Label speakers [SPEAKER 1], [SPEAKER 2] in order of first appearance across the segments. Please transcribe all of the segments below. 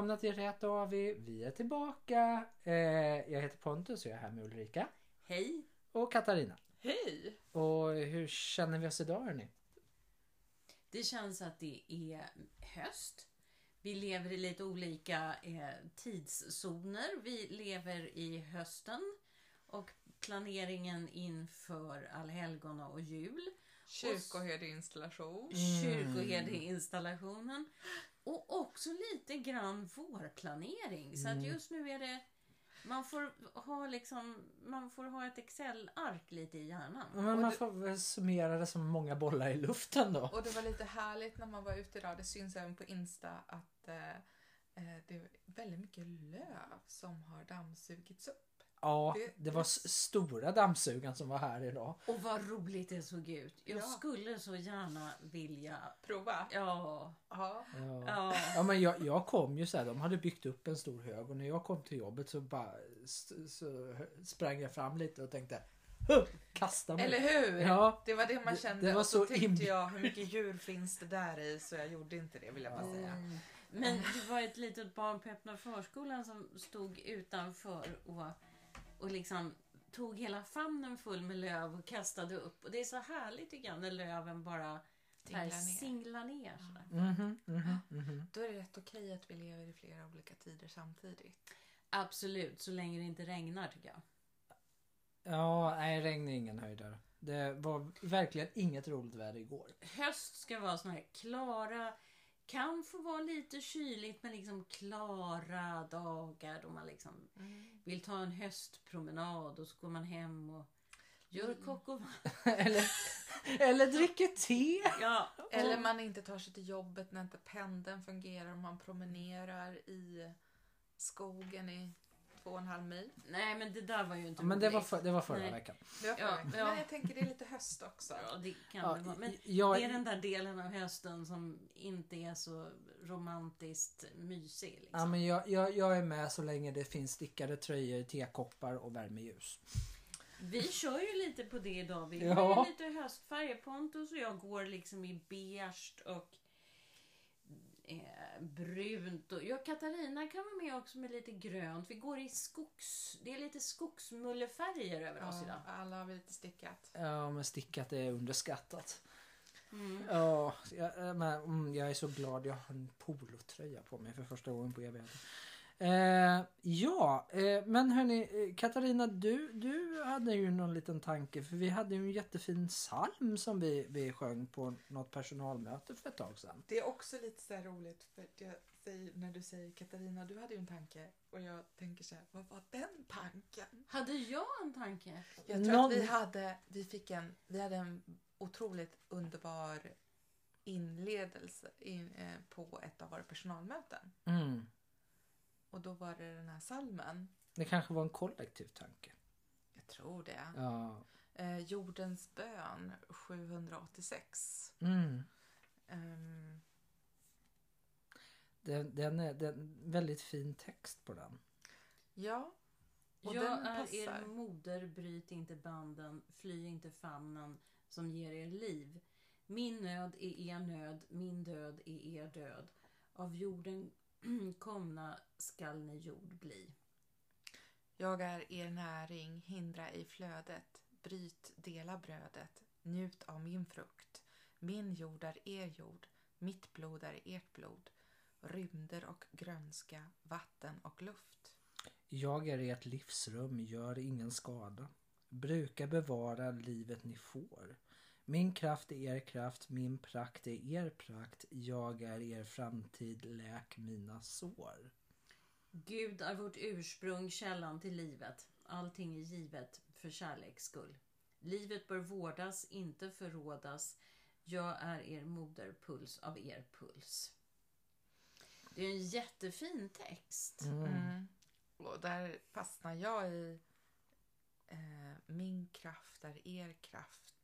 [SPEAKER 1] välkomna till Rätt AV. Vi är tillbaka. Eh, jag heter Pontus och jag är här med Ulrika.
[SPEAKER 2] Hej!
[SPEAKER 1] Och Katarina.
[SPEAKER 2] Hej!
[SPEAKER 1] Och hur känner vi oss idag hörni?
[SPEAKER 2] Det känns att det är höst. Vi lever i lite olika eh, tidszoner. Vi lever i hösten och planeringen inför allhelgona och jul.
[SPEAKER 3] Kyrkoherdeinstallation.
[SPEAKER 2] Kyrkoherdeinstallationen. Och också lite grann vårplanering. Så att just nu är det man får ha liksom, man får ha ett Excel-ark lite i hjärnan.
[SPEAKER 1] Men man
[SPEAKER 3] det-
[SPEAKER 1] får väl summera det som många bollar i luften då.
[SPEAKER 3] Och det var lite härligt när man var ute idag, det syns även på Insta, att eh, eh, det är väldigt mycket löv som har dammsugits upp.
[SPEAKER 1] Ja,
[SPEAKER 3] Det-
[SPEAKER 1] det var stora dammsugaren som var här idag.
[SPEAKER 2] Och vad roligt det såg ut. Jag
[SPEAKER 3] Ja.
[SPEAKER 2] skulle så gärna vilja...
[SPEAKER 3] Prova.
[SPEAKER 2] Ja.
[SPEAKER 3] Ja.
[SPEAKER 1] Ja.
[SPEAKER 2] Ja.
[SPEAKER 1] Men jag, jag kom ju så här, de hade byggt upp en stor hög och när jag kom till jobbet så bara så sprang jag fram lite och tänkte "Huh, kasta mig.
[SPEAKER 3] Eller hur?
[SPEAKER 1] Ja.
[SPEAKER 3] Det var det man
[SPEAKER 1] Det-
[SPEAKER 3] kände.
[SPEAKER 1] det var
[SPEAKER 3] och så,
[SPEAKER 1] så
[SPEAKER 3] tänkte jag, hur mycket djur finns det där i? Så jag gjorde inte det vill jag bara säga.
[SPEAKER 2] Men det var ett litet barn på öppna förskolan som stod utanför och, och liksom tog hela famnen full med löv och kastade upp. Och det är så härligt tycker jag när löven bara
[SPEAKER 3] Singlar ner.
[SPEAKER 2] singlar ner. sådär.
[SPEAKER 1] Mhm, mhm, mhm.
[SPEAKER 3] Då är det rätt okej att vi lever i flera olika tider samtidigt.
[SPEAKER 2] Absolut, så länge det inte regnar tycker jag.
[SPEAKER 1] Ja, nej regn är ingen höjdare. Det var verkligen inget roligt väder igår.
[SPEAKER 2] Höst ska vara såna här klara, kan få vara lite kyligt men liksom klara dagar då man liksom vill ta en höstpromenad och så går man hem och gör och
[SPEAKER 1] eller, eller dricker te.
[SPEAKER 2] Ja,
[SPEAKER 3] Eller man inte tar sig till jobbet när inte pendeln fungerar och man promenerar i skogen i två och en halv mil.
[SPEAKER 2] nej men det där var ju inte
[SPEAKER 1] Ja, men det var, för, det var förra
[SPEAKER 2] Nej.
[SPEAKER 1] veckan.
[SPEAKER 3] Det var
[SPEAKER 2] Ja,
[SPEAKER 3] veckan.
[SPEAKER 2] ja.
[SPEAKER 3] Men jag tänker det är lite höst också.
[SPEAKER 2] Ja, det kan
[SPEAKER 1] Ja,
[SPEAKER 2] det vara. Men
[SPEAKER 1] jag,
[SPEAKER 2] det är den där delen av hösten som inte är så romantiskt mysig. Liksom.
[SPEAKER 1] ja, men jag, jag, jag är med så länge det finns stickade tröjor, tekoppar och värmeljus.
[SPEAKER 2] Vi kör ju lite på det idag. Vi
[SPEAKER 1] Ja.
[SPEAKER 2] har ju lite höstfärger. Pontus och jag går liksom i beige och eh, brunt. Och, ja, Katarina kan vara med också med lite grönt. Vi går i skogs... Det är lite skogsmullefärger över oss idag.
[SPEAKER 3] alla har vi lite stickat.
[SPEAKER 1] Ja, men stickat är underskattat.
[SPEAKER 2] Mm.
[SPEAKER 1] Ja, jag, äh, men, mm, jag är så glad jag har en polotröja på mig för första gången på evigheter. Eh, ja, eh, men hörni, eh, Katarina, du, du hade ju någon liten tanke för vi hade ju en jättefin psalm som vi, vi sjöng på något personalmöte för ett tag sedan.
[SPEAKER 3] Det är också lite så här roligt för jag säger, när du säger Katarina, du hade ju en tanke och jag tänker så här, vad var den tanken?
[SPEAKER 2] Hade jag en tanke?
[SPEAKER 3] Jag tror
[SPEAKER 1] Någon-
[SPEAKER 3] att vi hade, vi fick en, vi hade en otroligt underbar inledelse in, eh, på ett av våra personalmöten.
[SPEAKER 1] Mm.
[SPEAKER 3] Och då var det den här salmen.
[SPEAKER 1] Det kanske var en kollektiv tanke.
[SPEAKER 3] Jag tror det.
[SPEAKER 1] Ja.
[SPEAKER 3] Eh, Jordens bön 786.
[SPEAKER 1] Mm.
[SPEAKER 3] Ehm,
[SPEAKER 1] Den, den är, det är en väldigt fin text på den.
[SPEAKER 3] ja. Och
[SPEAKER 2] jag
[SPEAKER 3] den
[SPEAKER 2] är er moder, bryt inte banden, fly inte famnen som ger er liv. Min nöd är er nöd, min död är er död. Av jorden komna skall ni jord bli.
[SPEAKER 3] Jag är er näring, hindra i flödet. Bryt, dela brödet. Njut av min frukt. Min jord är er jord. Mitt blod är ert blod. Rymder och grönska, vatten och luft.
[SPEAKER 1] Jag är ert livsrum, gör ingen skada. Bruka bevara livet ni får. Min kraft är er kraft, min prakt är er prakt. Jag är er framtid, läk mina sår.
[SPEAKER 2] Gud är vårt ursprung, källan till livet. Allting är givet för kärleks skull. Livet bör vårdas, inte förrådas. Jag är er moder, puls av er puls. Det är en jättefin text.
[SPEAKER 3] Mm. Och där fastnar jag i eh, min kraft är er kraft.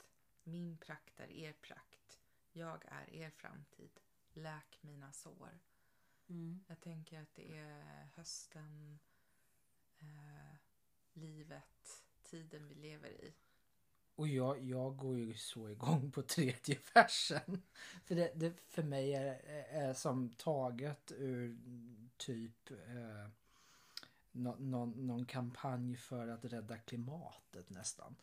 [SPEAKER 3] Min prakt är er prakt. Jag är er framtid. Läk mina sår.
[SPEAKER 2] Mm.
[SPEAKER 3] Jag tänker att det är hösten, eh, livet, tiden vi lever i.
[SPEAKER 1] Och jag, jag går ju så igång på tredje versen. För det, det för mig är, är som taget ur typ eh, nå, någon, någon kampanj för att rädda klimatet nästan.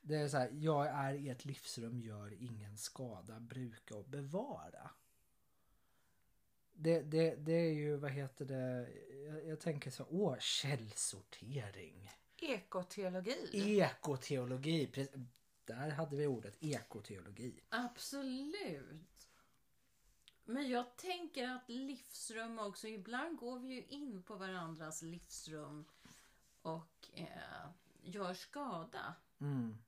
[SPEAKER 1] Det är så här, jag är i ett livsrum, gör ingen skada, bruka och bevara. Det, det, det är ju, vad heter det, jag, jag tänker så, åh, källsortering.
[SPEAKER 3] Ekoteologi.
[SPEAKER 1] Ekoteologi, pre- där hade vi ordet ekoteologi.
[SPEAKER 2] Absolut. Men jag tänker att livsrum också, ibland går vi ju in på varandras livsrum och eh, gör skada.
[SPEAKER 1] Mm.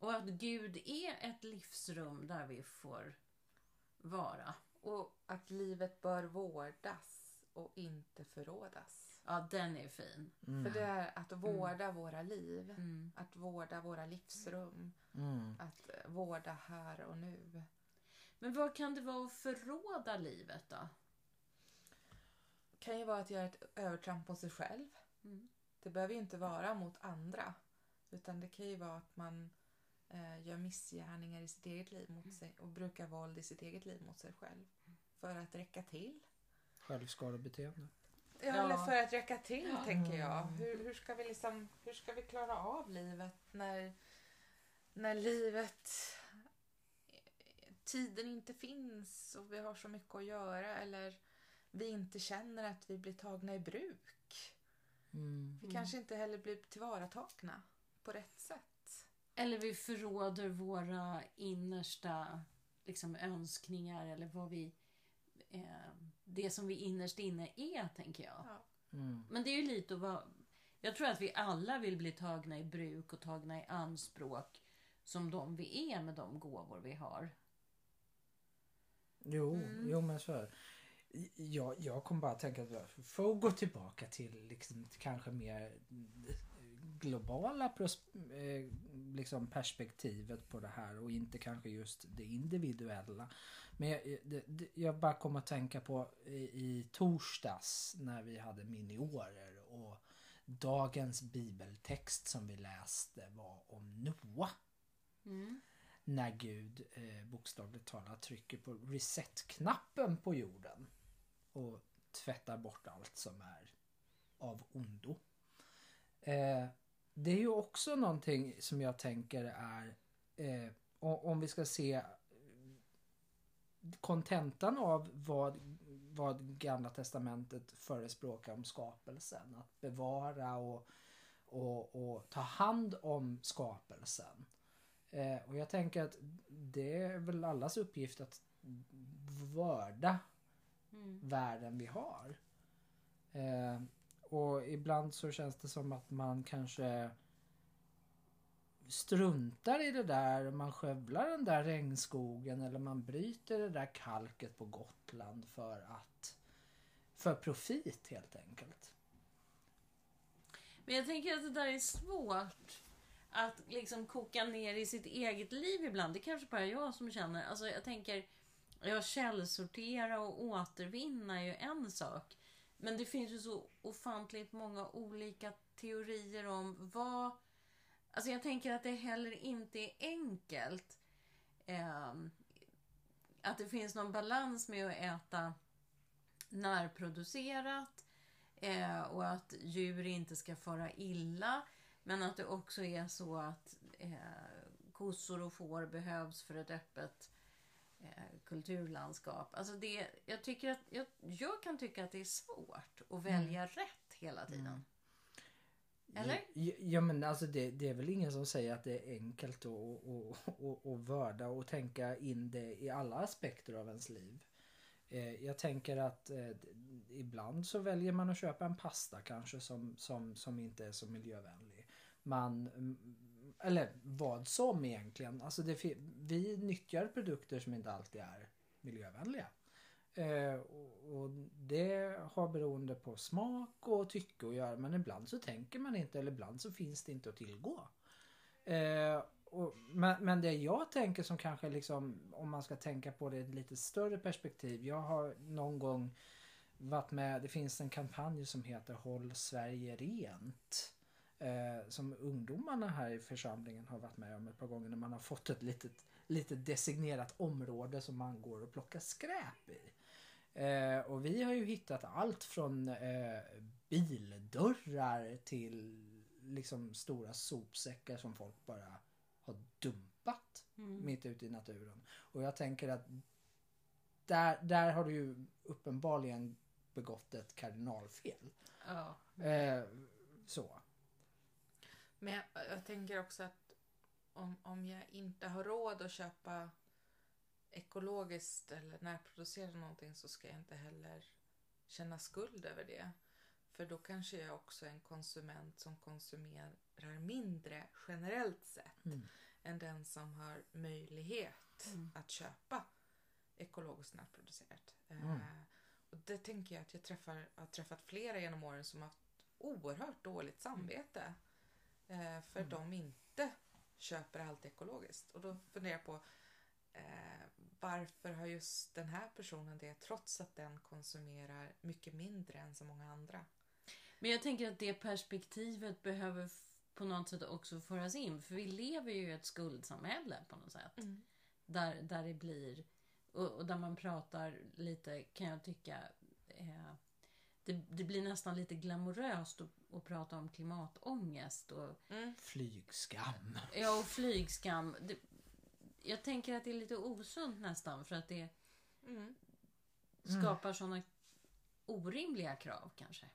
[SPEAKER 2] Och att Gud är ett livsrum där vi får vara.
[SPEAKER 3] Och att livet bör vårdas och inte förrådas.
[SPEAKER 2] Ja, den är fin.
[SPEAKER 1] Mm.
[SPEAKER 3] För det är att vårda våra liv.
[SPEAKER 2] Mm.
[SPEAKER 3] Att vårda våra livsrum.
[SPEAKER 1] Mm.
[SPEAKER 3] Att eh, vårda här och nu.
[SPEAKER 2] Men vad kan det vara att förråda livet då?
[SPEAKER 3] kan ju vara att göra ett övertramp på sig själv.
[SPEAKER 2] Mm.
[SPEAKER 3] Det behöver ju inte vara mot andra. Utan det kan ju vara att man eh, gör missgärningar i sitt eget liv mot sig och brukar våld i sitt eget liv mot sig själv. För att räcka till.
[SPEAKER 1] Självskadebeteende.
[SPEAKER 3] Ja,
[SPEAKER 2] Ja.
[SPEAKER 3] eller för att räcka till
[SPEAKER 2] Ja.
[SPEAKER 3] tänker jag. Hur, hur, ska vi liksom, hur ska vi klara av livet när, när livet tiden inte finns och vi har så mycket att göra eller vi inte känner att vi blir tagna i bruk.
[SPEAKER 1] Mm.
[SPEAKER 3] Vi kanske inte heller blir tillvaratagna på rätt sätt.
[SPEAKER 2] Eller vi förråder våra innersta liksom, önskningar eller vad vi... Eh, det som vi innerst inne är, tänker jag.
[SPEAKER 3] Ja.
[SPEAKER 1] Mm.
[SPEAKER 2] Men det är ju lite att vara... Jag tror att vi alla vill bli tagna i bruk och tagna i anspråk som de vi är med de gåvor vi har.
[SPEAKER 1] Jo,
[SPEAKER 3] Mm.
[SPEAKER 1] jo men så är det. jag, jag kommer bara att tänka att för att gå tillbaka till liksom, kanske mer globala pros, eh, liksom perspektivet på det här och inte kanske just det individuella. Men jag, det, det, jag bara kommer att tänka på i, i torsdags när vi hade miniorer och dagens bibeltext som vi läste var om Noa
[SPEAKER 2] Mm.
[SPEAKER 1] när Gud eh, bokstavligt talat trycker på reset-knappen på jorden och tvättar bort allt som är av ondo. Eh, det är ju också någonting som jag tänker är eh, om vi ska se kontentan av vad, vad Gamla Testamentet förespråkar om skapelsen. Att bevara och, och, och ta hand om skapelsen. Eh, och jag tänker att det är väl allas uppgift att vörda
[SPEAKER 2] Mm.
[SPEAKER 1] världen vi har. Eh, och ibland så känns det som att man kanske struntar i det där. Man skövlar den där regnskogen eller man bryter det där kalket på Gotland för att för profit helt enkelt.
[SPEAKER 2] Men jag tänker att det där är svårt att liksom koka ner i sitt eget liv ibland. Det är kanske bara jag som känner. Alltså jag tänker, ja, källsortera och återvinna är ju en sak. Men det finns ju så ofantligt många olika teorier om vad... Alltså jag tänker att det heller inte är enkelt. Eh, att det finns någon balans med att äta närproducerat eh, och att djur inte ska fara illa. Men att det också är så att eh, kossor och får behövs för ett öppet eh, kulturlandskap. Alltså det, jag, tycker att, jag, jag kan tycka att det är svårt att välja rätt hela tiden. Eller?
[SPEAKER 1] Ja, ja men alltså det, det är väl ingen som säger att det är enkelt att och, och, och vörda och tänka in det i alla aspekter av ens liv. Eh, jag tänker att eh, ibland så väljer man att köpa en pasta kanske som, som, som inte är så miljövänlig. Man, mm, eller vad som egentligen. Alltså det, vi nyttjar produkter som inte alltid är miljövänliga. Eh, och, och det har beroende på smak och tycke att göra men ibland så tänker man inte eller ibland så finns det inte att tillgå. Eh, och, men, men det jag tänker som kanske liksom om man ska tänka på det i ett lite större perspektiv. Jag har någon gång varit med, det finns en kampanj som heter Håll Sverige rent eh, som ungdomarna här i församlingen har varit med om ett par gånger när man har fått ett litet, litet designerat område som man går och plockar skräp i. Eh, och vi har ju hittat allt från eh, bildörrar till liksom stora sopsäckar som folk bara har dumpat
[SPEAKER 2] Mm.
[SPEAKER 1] mitt ute i naturen. Och jag tänker att där, där har du ju uppenbarligen begått ett kardinalfel.
[SPEAKER 2] Ja.
[SPEAKER 1] Eh, så.
[SPEAKER 3] Men jag, jag tänker också att om, om jag inte har råd att köpa ekologiskt eller närproducerat någonting så ska jag inte heller känna skuld över det. För då kanske jag också är en konsument som konsumerar mindre generellt sett
[SPEAKER 1] Mm.
[SPEAKER 3] än den som har möjlighet
[SPEAKER 2] Mm.
[SPEAKER 3] att köpa ekologiskt närproducerat.
[SPEAKER 1] Mm.
[SPEAKER 3] Eh, och det tänker jag att jag träffar, har träffat flera genom åren som har haft oerhört dåligt samvete. Eh, för
[SPEAKER 1] Mm.
[SPEAKER 3] de inte köper allt ekologiskt. Och då funderar jag på eh, varför har just den här personen det trots att den konsumerar mycket mindre än så många andra?
[SPEAKER 2] Men jag tänker att det perspektivet behöver på något sätt också föras in. För vi lever ju i ett skuldsamhälle på något sätt. Där, där det blir, och, och där man pratar lite, kan jag tycka, eh, det, det blir nästan lite glamoröst att, att prata om klimatångest och,
[SPEAKER 3] Mm.
[SPEAKER 1] Flygskam.
[SPEAKER 2] ja, och flygskam. Det, jag tänker att det är lite osunt nästan för att det
[SPEAKER 3] Mm.
[SPEAKER 2] skapar såna orimliga krav kanske.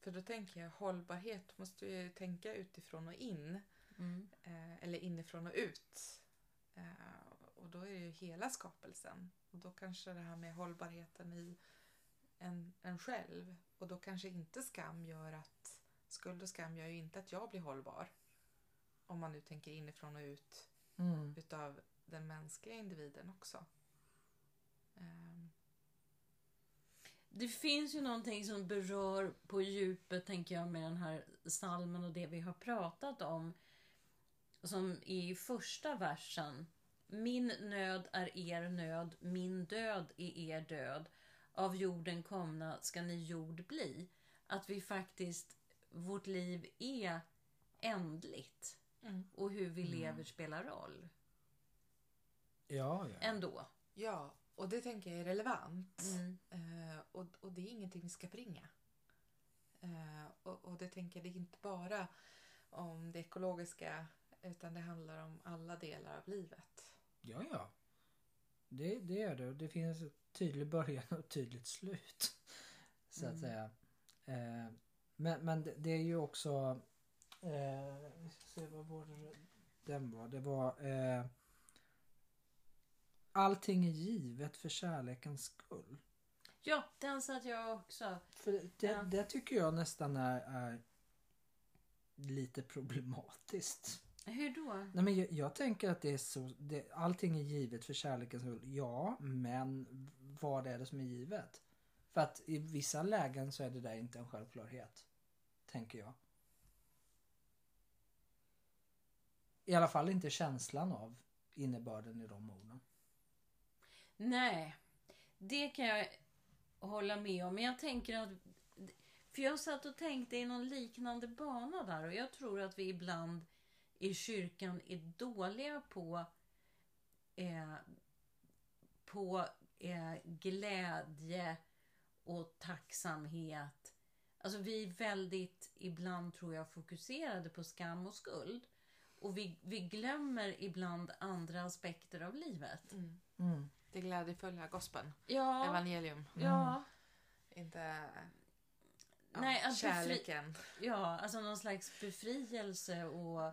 [SPEAKER 3] För då tänker jag hållbarhet måste ju tänka utifrån och in.
[SPEAKER 2] Mm.
[SPEAKER 3] Eh, eller inifrån och ut. Eh, och då är det ju hela skapelsen. Och då kanske det här med hållbarheten i en, en själv. Och då kanske inte skam gör att skuld och skam gör ju inte att jag blir hållbar. Om man nu tänker inifrån och ut
[SPEAKER 1] Mm.
[SPEAKER 3] utav den mänskliga individen också. Ehm,
[SPEAKER 2] Det finns ju någonting som berör på djupet, tänker jag, med den här salmen och det vi har pratat om. Som i första versen. Min nöd är er nöd, min död är er död. Av jorden komna ska ni jord bli. Att vi faktiskt, vårt liv är ändligt.
[SPEAKER 3] Mm.
[SPEAKER 2] Och hur vi
[SPEAKER 1] Mm.
[SPEAKER 2] lever spelar roll.
[SPEAKER 1] Ja, ja.
[SPEAKER 2] Ändå.
[SPEAKER 3] Ja, och det tänker jag är relevant.
[SPEAKER 2] Mm.
[SPEAKER 3] Eh, och, och det är ingenting vi ska förringa. Eh, och, och det tänker jag, det är inte bara om det ekologiska utan det handlar om alla delar av livet.
[SPEAKER 1] Ja, ja. Det, det är det. Och Det finns ett tydlig början och tydligt slut. Så att
[SPEAKER 3] Mm.
[SPEAKER 1] säga. Eh, men men det, det är ju också... Eh, vi ska se vad var det den var. Det var... Eh, allting är givet för kärlekens skull.
[SPEAKER 2] Ja, den satt jag också.
[SPEAKER 1] För det,
[SPEAKER 2] Ja.
[SPEAKER 1] det tycker jag nästan är, är lite problematiskt.
[SPEAKER 2] Hur då?
[SPEAKER 1] Nej, men jag, jag tänker att det är så, det, allting är givet för kärlekens skull. Ja, men vad är det som är givet? För att i vissa lägen så är det där inte en självklarhet. Tänker jag. I alla fall inte känslan av innebörden i de orden.
[SPEAKER 2] Nej, det kan jag hålla med om. Men jag tänker att... För jag satt och tänkte i någon liknande bana där och jag tror att vi ibland i kyrkan är dåliga på eh, på eh, glädje och tacksamhet. Alltså vi är väldigt, ibland tror jag, fokuserade på skam och skuld. Och vi, vi glömmer ibland andra aspekter av livet.
[SPEAKER 1] Mm.
[SPEAKER 3] Det glädjefulla gospeln,
[SPEAKER 2] Ja,
[SPEAKER 3] evangelium.
[SPEAKER 2] ja.
[SPEAKER 3] Inte ja,
[SPEAKER 2] Nej, att befri-
[SPEAKER 3] kärleken,
[SPEAKER 2] Ja, alltså någon slags befrielse och,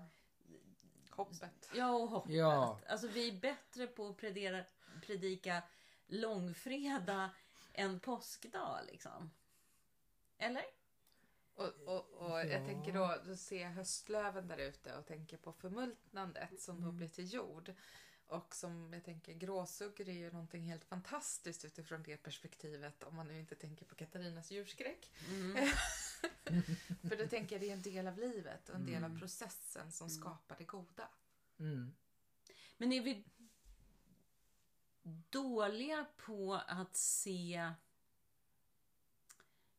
[SPEAKER 3] hoppet.
[SPEAKER 2] ja, och hoppet.
[SPEAKER 1] Ja.
[SPEAKER 2] Alltså vi är bättre på att predera, predika långfredag än påskdag liksom. Eller?
[SPEAKER 3] Och, och, och
[SPEAKER 1] Ja.
[SPEAKER 3] jag tänker då, då ser jag höstlöven där ute och tänker på förmultnandet som då
[SPEAKER 1] Mm.
[SPEAKER 3] blir till jord. Och som jag tänker, gråsuggor är ju någonting helt fantastiskt utifrån det perspektivet om man nu inte tänker på Katarinas djurskräck.
[SPEAKER 2] Mm.
[SPEAKER 3] För då tänker jag det är en del av livet och en del av
[SPEAKER 1] Mm.
[SPEAKER 3] processen som
[SPEAKER 2] Mm.
[SPEAKER 3] skapar det goda.
[SPEAKER 1] Mm.
[SPEAKER 2] Men är vi dåliga på att se...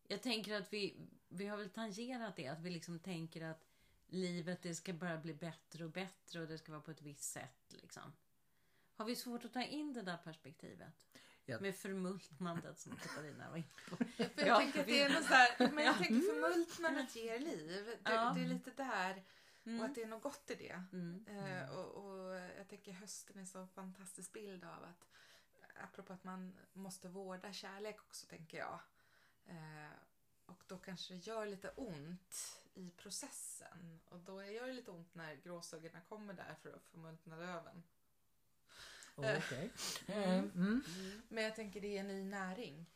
[SPEAKER 2] Jag tänker att vi, vi har väl tangerat det, att vi liksom tänker att livet det ska bara bli bättre och bättre och det ska vara på ett visst sätt. Liksom. Har vi svårt att ta in det där perspektivet?
[SPEAKER 1] Ja.
[SPEAKER 2] Med förmultnandet som Katarina var inne på.
[SPEAKER 3] Jag
[SPEAKER 2] Ja,
[SPEAKER 3] tänker att
[SPEAKER 2] vi-
[SPEAKER 3] det är något så här, men jag
[SPEAKER 2] Ja.
[SPEAKER 3] tänker förmultnandet ger liv. Det,
[SPEAKER 2] Ja.
[SPEAKER 3] det är lite där och
[SPEAKER 2] Mm.
[SPEAKER 3] att det är något gott i det.
[SPEAKER 2] Mm.
[SPEAKER 3] Eh, och, och jag tänker hösten är en så fantastisk bild av att apropå att man måste vårda kärlek också tänker jag. Eh, och då kanske det gör lite ont i processen. Och då gör det lite ont när gråsuggorna kommer där för att förmultna löven.
[SPEAKER 1] Oh, Okej.
[SPEAKER 2] Mm.
[SPEAKER 1] Eh, mm.
[SPEAKER 2] Mm.
[SPEAKER 3] Men jag tänker det är en ny näring.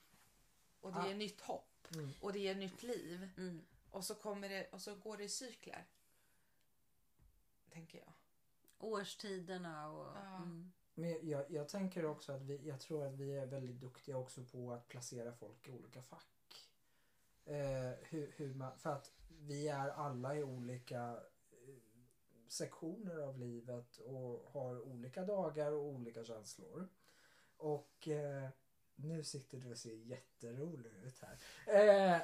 [SPEAKER 3] Och det
[SPEAKER 1] Ah.
[SPEAKER 3] är nytt hopp.
[SPEAKER 1] Mm.
[SPEAKER 3] Och det är nytt liv.
[SPEAKER 2] Mm.
[SPEAKER 3] Och så, kommer det, och så går det i cykler. Tänker jag.
[SPEAKER 2] Årstiderna och...
[SPEAKER 3] Ja.
[SPEAKER 2] Mm.
[SPEAKER 1] Men jag, jag tänker också att vi, jag tror att vi är väldigt duktiga också på att placera folk i olika fack. Eh, hur, hur man, för att vi är alla i olika eh, sektioner av livet och har olika dagar och olika känslor. Och eh, nu sitter du och ser jätterolig ut här. Eh,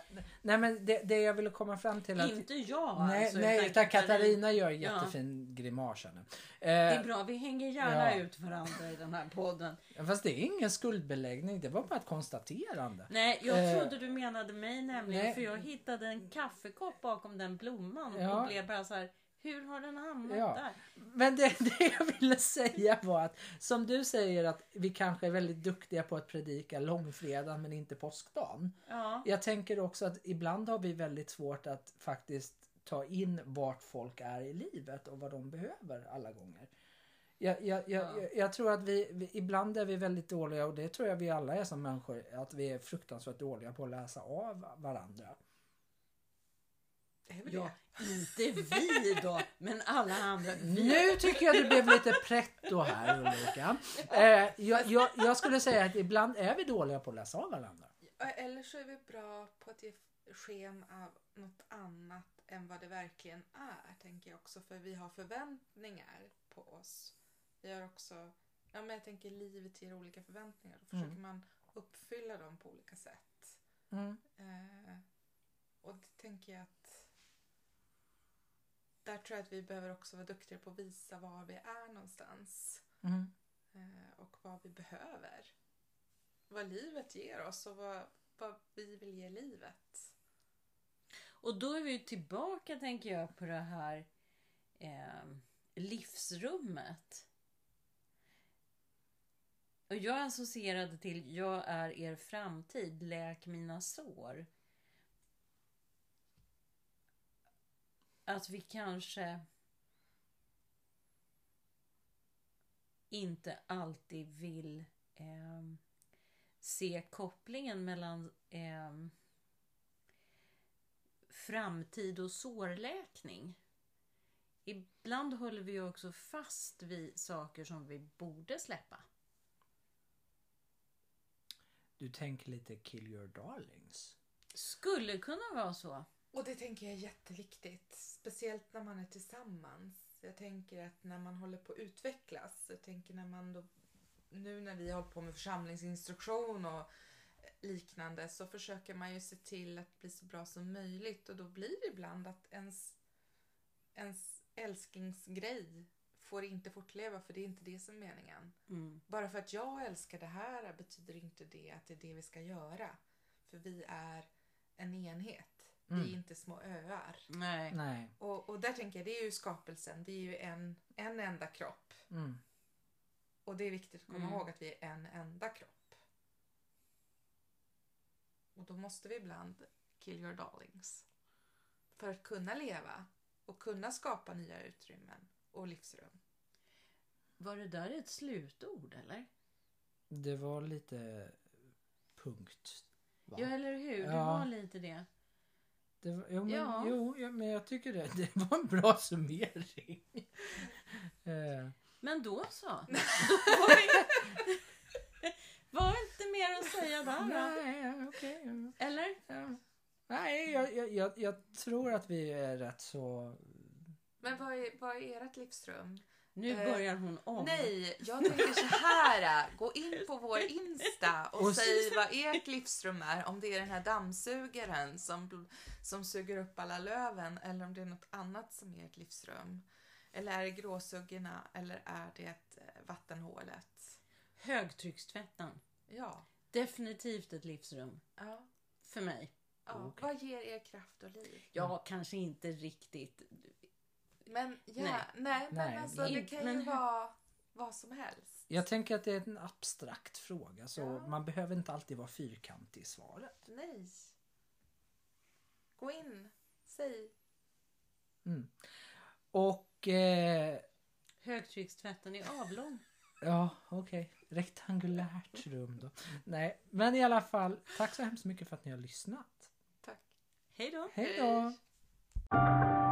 [SPEAKER 1] nej men det, det jag ville komma fram till att...
[SPEAKER 2] Inte jag
[SPEAKER 1] nej,
[SPEAKER 2] alltså,
[SPEAKER 1] nej utan Katarina gör en
[SPEAKER 2] Ja.
[SPEAKER 1] jättefin grimas här nu.
[SPEAKER 2] Det är
[SPEAKER 1] Eh,
[SPEAKER 2] bra, vi hänger gärna
[SPEAKER 1] Ja.
[SPEAKER 2] ut varandra i den här podden.
[SPEAKER 1] Fast det är ingen skuldbeläggning, det var bara ett konstaterande.
[SPEAKER 2] Nej, jag
[SPEAKER 1] Eh,
[SPEAKER 2] trodde du menade mig nämligen
[SPEAKER 1] nej.
[SPEAKER 2] för jag hittade en kaffekopp bakom den blomman
[SPEAKER 1] Ja.
[SPEAKER 2] och blev bara så här, hur har den hamnat
[SPEAKER 1] Ja.
[SPEAKER 2] där?
[SPEAKER 1] Men det, det jag ville säga var att som du säger att vi kanske är väldigt duktiga på att predika långfredagen men inte påskdagen.
[SPEAKER 2] Ja.
[SPEAKER 1] Jag tänker också att ibland har vi väldigt svårt att faktiskt ta in vart folk är i livet och vad de behöver alla gånger. Jag, jag, jag,
[SPEAKER 2] Ja.
[SPEAKER 1] jag, tror att vi, vi, ibland är vi väldigt dåliga och det tror jag vi alla är som människor, att vi är fruktansvärt dåliga på att läsa av varandra.
[SPEAKER 3] Det är väl
[SPEAKER 2] ja,
[SPEAKER 3] det.
[SPEAKER 2] inte vi då, men alla andra. Vi.
[SPEAKER 1] Nu tycker jag det blev lite pretto här Ulrika. Eh, jag, jag, jag skulle säga att ibland är vi dåliga på att läsa av varandra.
[SPEAKER 3] Eller så är vi bra på att ge sken av något annat än vad det verkligen är, tänker jag också. För vi har förväntningar på oss. Vi har också, ja men jag tänker livet ger olika förväntningar. Då försöker
[SPEAKER 1] Mm.
[SPEAKER 3] man uppfylla dem på olika sätt.
[SPEAKER 1] Mm.
[SPEAKER 3] Eh, och det tänker jag att där tror jag att vi behöver också vara duktiga på att visa var vi är någonstans.
[SPEAKER 1] Mm.
[SPEAKER 3] Eh, och vad vi behöver. Vad livet ger oss och vad, vad vi vill ge livet.
[SPEAKER 2] Och då är vi ju tillbaka, tänker jag, på det här eh, livsrummet. Och jag associerade till jag är er framtid, läk mina sår. Att vi kanske inte alltid vill eh, se kopplingen mellan eh, framtid och sårläkning. Ibland håller vi också fast vid saker som vi borde släppa.
[SPEAKER 1] Du tänker lite kill your darlings.
[SPEAKER 2] Skulle kunna vara så.
[SPEAKER 3] Och det tänker jag är jätteviktigt. Speciellt när man är tillsammans. Jag tänker att när man håller på att utvecklas. Jag tänker när man då, nu när vi hållit på med församlingsinstruktion och liknande så försöker man ju se till att bli så bra som möjligt och då blir det ibland att ens, ens älsklingsgrej får inte fortleva för det är inte det som är meningen.
[SPEAKER 2] Mm.
[SPEAKER 3] Bara för att jag älskar det här betyder inte det att det är det vi ska göra. För vi är en enhet.
[SPEAKER 1] Mm.
[SPEAKER 3] är inte små öar.
[SPEAKER 2] Nej.
[SPEAKER 1] Nej.
[SPEAKER 3] Och, och där tänker jag, det är ju skapelsen. Det är ju en, en enda kropp.
[SPEAKER 1] Mm.
[SPEAKER 3] Och det är viktigt att komma
[SPEAKER 2] Mm.
[SPEAKER 3] ihåg att vi är en enda kropp. Och då måste vi ibland kill your darlings. För att kunna leva och kunna skapa nya utrymmen och livsrum.
[SPEAKER 2] Var det där ett slutord eller?
[SPEAKER 1] Det var lite punkt. Va?
[SPEAKER 2] Ja, eller hur? Det
[SPEAKER 1] Ja.
[SPEAKER 2] var lite det.
[SPEAKER 1] Det var, jo, men,
[SPEAKER 2] Ja.
[SPEAKER 1] jo, ja, men jag tycker det. Det var en bra summering. Eh,
[SPEAKER 2] Men då så. Var, var inte mer att säga där då?
[SPEAKER 1] nej, okej. ja,
[SPEAKER 2] Eller?
[SPEAKER 1] ja. Nej, jag, jag, jag, jag tror att vi är rätt så...
[SPEAKER 3] Men vad är, vad är ert livsrum?
[SPEAKER 2] Nu
[SPEAKER 3] Eh,
[SPEAKER 2] börjar hon om.
[SPEAKER 3] Nej, jag tänker så här. Gå in på vår Insta och,
[SPEAKER 1] Och
[SPEAKER 3] säg vad ert livsrum är. Om det är den här dammsugaren som, som suger upp alla löven eller om det är något annat som är ert livsrum. Eller är det gråsuggorna eller är det eh, vattenhålet?
[SPEAKER 2] Högtryckstvätten.
[SPEAKER 3] Ja.
[SPEAKER 2] Definitivt ett livsrum.
[SPEAKER 3] ja.
[SPEAKER 2] För mig.
[SPEAKER 3] ja. Vad ger er kraft och liv?
[SPEAKER 2] Ja, kanske inte riktigt.
[SPEAKER 3] Men ja,
[SPEAKER 2] Nej.
[SPEAKER 3] nej, men
[SPEAKER 1] Nej,
[SPEAKER 3] alltså det kan ju
[SPEAKER 2] men-
[SPEAKER 3] vara vad som helst.
[SPEAKER 1] Jag tänker att det är en abstrakt fråga så
[SPEAKER 3] Ja.
[SPEAKER 1] man behöver inte alltid vara fyrkantig i svaret.
[SPEAKER 3] Nej. Gå in, säg.
[SPEAKER 1] Mm. Och eh,
[SPEAKER 2] Högtryckstvätten är avlång.
[SPEAKER 1] ja, okej. Rektangulärt rum då. Nej, men i alla fall. Tack så hemskt mycket för att ni har lyssnat.
[SPEAKER 3] Tack.
[SPEAKER 2] Hej då!
[SPEAKER 1] Hej då!
[SPEAKER 3] Hej.